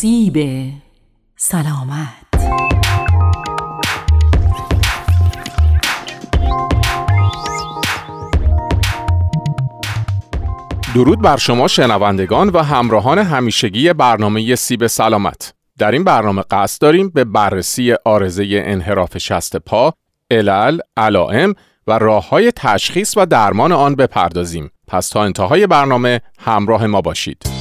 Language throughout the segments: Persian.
سیب سلامت درود بر شما شنوندگان و همراهان همیشگی برنامه سیب سلامت در این برنامه قصد داریم به بررسی آرزه انحراف شست پا، علل، علائم و راه های تشخیص و درمان آن بپردازیم. پس تا انتهای برنامه همراه ما باشید.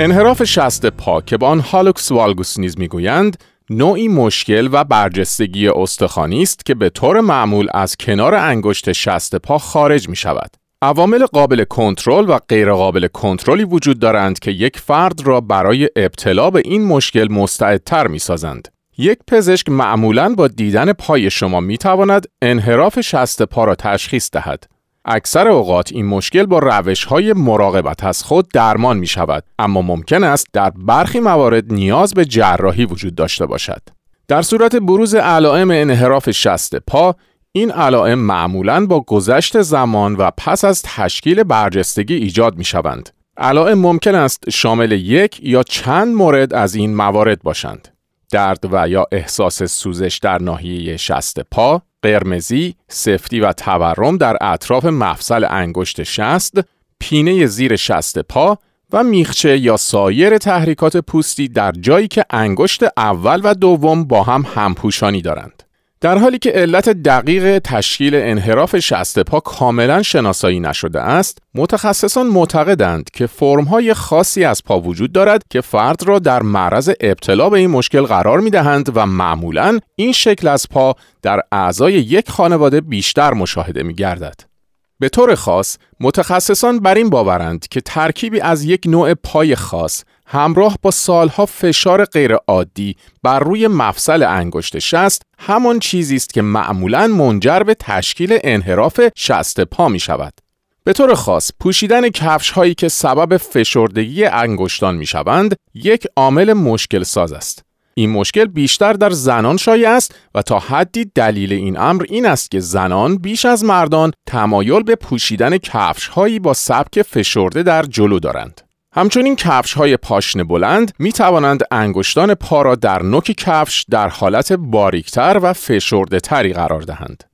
انحراف شست پا که با آن هالوکس والگوس نیز می‌گویند نوعی مشکل و برجستگی استخوانی است که به طور معمول از کنار انگشت شست پا خارج می شود. عوامل قابل کنترل و غیرقابل کنترلی وجود دارند که یک فرد را برای ابتلا به این مشکل مستعدتر می سازند. یک پزشک معمولاً با دیدن پای شما می تواند انحراف شست پا را تشخیص دهد. اکثر اوقات این مشکل با روش های مراقبت از خود درمان می شود اما ممکن است در برخی موارد نیاز به جراحی وجود داشته باشد. در صورت بروز علائم انحراف شست پا این علائم معمولاً با گذشت زمان و پس از تشکیل برجستگی ایجاد می شوند. علائم ممکن است شامل یک یا چند مورد از این موارد باشند. درد و یا احساس سوزش در ناحیه شست پا، قرمزی، سفتی و تورم در اطراف مفصل انگشت شست، پینه زیر شست پا و میخچه یا سایر تحریکات پوستی در جایی که انگشت اول و دوم با هم همپوشانی دارند. در حالی که علت دقیق تشکیل انحراف شست پا کاملا شناسایی نشده است، متخصصان معتقدند که فرمهای خاصی از پا وجود دارد که فرد را در معرض ابتلا به این مشکل قرار می دهند و معمولا این شکل از پا در اعضای یک خانواده بیشتر مشاهده می گردد. به طور خاص متخصصان بر این باورند که ترکیبی از یک نوع پای خاص همراه با سالها فشار غیرعادی بر روی مفصل انگشت شست همان چیزی است که معمولا منجر به تشکیل انحراف شست پا می شود. به طور خاص پوشیدن کفش هایی که سبب فشردگی انگشتان می شوند یک عامل مشکل ساز است. این مشکل بیشتر در زنان شایع است و تا حدی دلیل این امر این است که زنان بیش از مردان تمایل به پوشیدن کفش هایی با سبک فشرده در جلو دارند. همچنین کفش های پاشنه بلند می توانند انگشتان پا را در نوک کفش در حالت باریکتر و فشرده تری قرار دهند.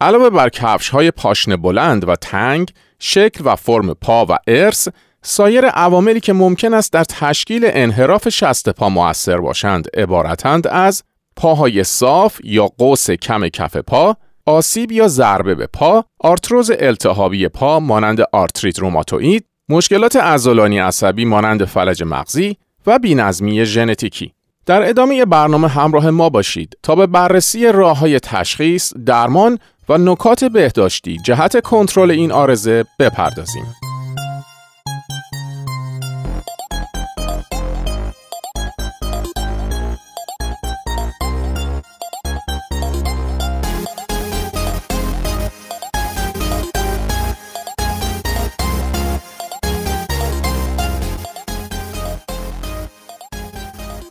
علاوه بر کفش های پاشنه بلند و تنگ، شکل و فرم پا و ارث، سایر عواملی که ممکن است در تشکیل انحراف شست پا موثر باشند عبارتند از پاهای صاف یا قوس کم کف پا، آسیب یا ضربه به پا، آرتروز التهابی پا مانند آرتریت روماتوئید، مشکلات عضلانی عصبی مانند فلج مغزی و بینظمی ژنتیکی در ادامه برنامه همراه ما باشید تا به بررسی راه های تشخیص، درمان و نکات بهداشتی جهت کنترل این آرزه بپردازیم.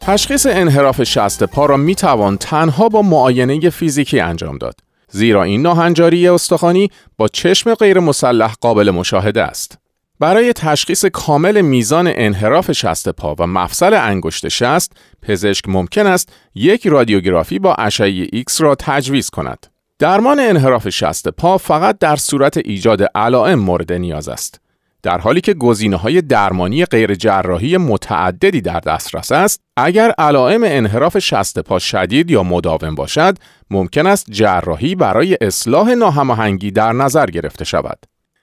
تشخیص انحراف شست پا را می توان تنها با معاینه فیزیکی انجام داد. زیرا این ناهنجاری استخوانی با چشم غیر مسلح قابل مشاهده است. برای تشخیص کامل میزان انحراف شست پا و مفصل انگشت شست، پزشک ممکن است یک رادیوگرافی با اشعه ایکس را تجویز کند. درمان انحراف شست پا فقط در صورت ایجاد علائم مورد نیاز است. در حالی که گزینه های درمانی غیر جراحی متعددی در دسترس است اگر علائم انحراف شست پا شدید یا مداوم باشد ممکن است جراحی برای اصلاح ناهماهنگی در نظر گرفته شود.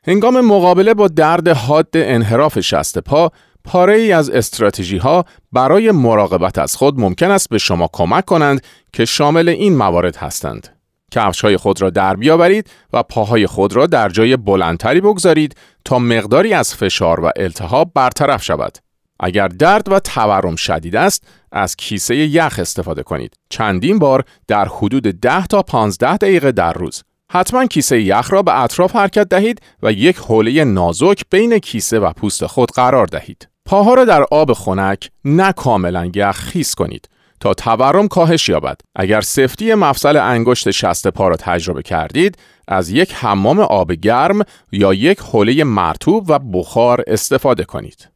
هنگام مقابله با درد حاد انحراف شست پا پاره ای از استراتژی ها برای مراقبت از خود ممکن است به شما کمک کنند که شامل این موارد هستند. کفش های خود را در بیاورید و پاهای خود را در جای بلندتری بگذارید تا مقداری از فشار و التهاب برطرف شود. اگر درد و تورم شدید است، از کیسه یخ استفاده کنید. چندین بار در حدود 10 تا 15 دقیقه در روز. حتما کیسه یخ را به اطراف حرکت دهید و یک حوله نازک بین کیسه و پوست خود قرار دهید. پاها را در آب خنک نه کاملا یخ خیس کنید. تا تورم کاهش یابد اگر سفتی مفصل انگشت شست پا را تجربه کردید از یک حمام آب گرم یا یک حوله مرتوب و بخار استفاده کنید.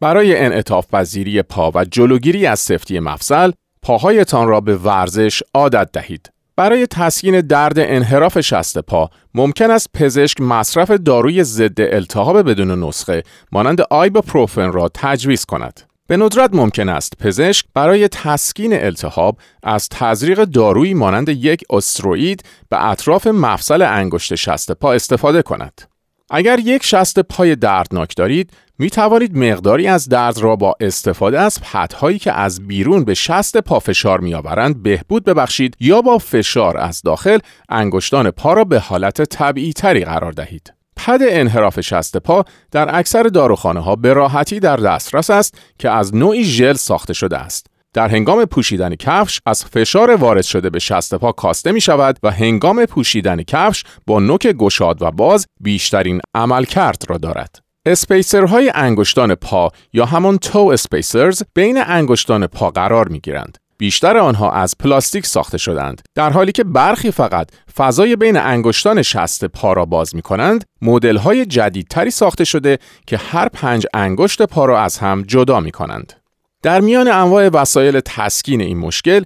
برای انعطاف پذیری پا و جلوگیری از سفتی مفصل، پاهایتان را به ورزش عادت دهید. برای تسکین درد انحراف شست پا ممکن است پزشک مصرف داروی ضد التهاب بدون نسخه مانند آیبوپروفن را تجویز کند. به ندرت ممکن است پزشک برای تسکین التهاب از تزریق دارویی مانند یک استروئید به اطراف مفصل انگشت شست پا استفاده کند. اگر یک شست پای دردناک دارید، می توانید مقداری از درد را با استفاده از پدهایی که از بیرون به شست پا فشار می آورند بهبود ببخشید یا با فشار از داخل انگشتان پا را به حالت طبیعی تری قرار دهید. پد انحراف شست پا در اکثر داروخانه ها به راحتی در دسترس است که از نوعی ژل ساخته شده است. در هنگام پوشیدن کفش از فشار وارد شده به شست پا کاسته می شود و هنگام پوشیدن کفش با نوک گشاد و باز بیشترین عملکرد را دارد. spacer های انگشتان پا یا همان toe spacers بین انگشتان پا قرار می گیرند. بیشتر آنها از پلاستیک ساخته شدند در حالی که برخی فقط فضای بین انگشتان شست پا را باز می کنند مدل های جدیدتری ساخته شده که هر پنج انگشت پا را از هم جدا می کنند در میان انواع وسایل تسکین این مشکل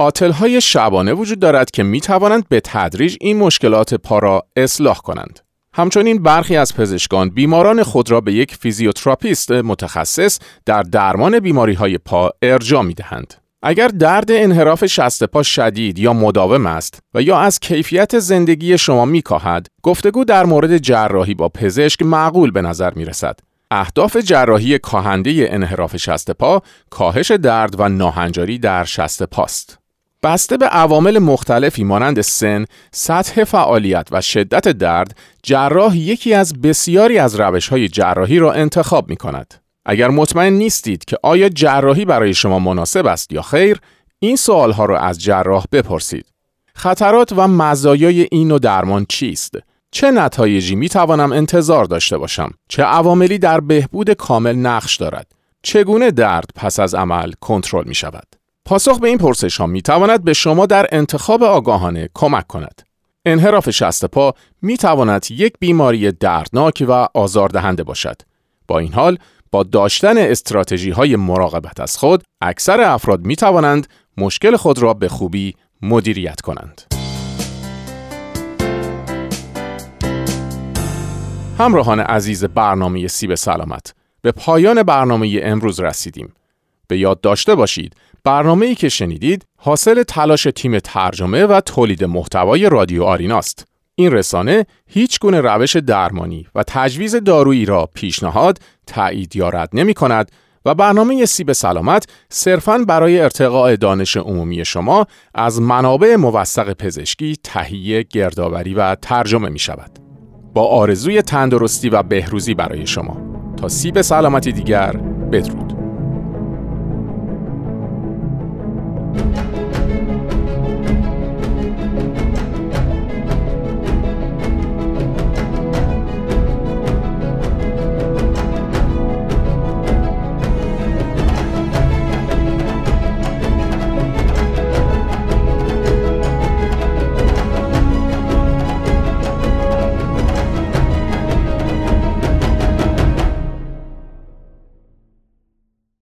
آتل های شبانه وجود دارد که می توانند به تدریج این مشکلات پا را اصلاح کنند. همچنین برخی از پزشکان بیماران خود را به یک فیزیوتراپیست متخصص در درمان بیماری های پا ارجا می دهند. اگر درد انحراف شست پا شدید یا مداوم است و یا از کیفیت زندگی شما می کاهد، گفتگو در مورد جراحی با پزشک معقول به نظر می رسد. اهداف جراحی کاهنده انحراف شست پا، کاهش درد و ناهنجاری در شست پاست. بسته به عوامل مختلفی مانند سن، سطح فعالیت و شدت درد، جراح یکی از بسیاری از روش های جراحی را انتخاب می کند. اگر مطمئن نیستید که آیا جراحی برای شما مناسب است یا خیر، این سوال ها را از جراح بپرسید. خطرات و مزایای این درمان چیست؟ چه نتایجی می توانم انتظار داشته باشم؟ چه عواملی در بهبود کامل نقش دارد؟ چگونه درد پس از عمل کنترل می شود؟ پاسخ به این پرسش ها می تواند به شما در انتخاب آگاهانه کمک کند. انحراف شست پا می تواند یک بیماری دردناک و آزاردهنده باشد. با این حال با داشتن استراتژی های مراقبت از خود اکثر افراد می توانند مشکل خود را به خوبی مدیریت کنند. همراهان عزیز برنامه سیب سلامت به پایان برنامه امروز رسیدیم. به یاد داشته باشید برنامه ای که شنیدید حاصل تلاش تیم ترجمه و تولید محتوای رادیو آریناست. این رسانه هیچ گونه روش درمانی و تجویز دارویی را پیشنهاد، تایید یا رد نمی کند و برنامه سیب سلامت صرفاً برای ارتقاء دانش عمومی شما از منابع موثق پزشکی تهیه، گردآوری و ترجمه می شود. با آرزوی تندرستی و بهروزی برای شما تا سیب سلامتی دیگر بدرود.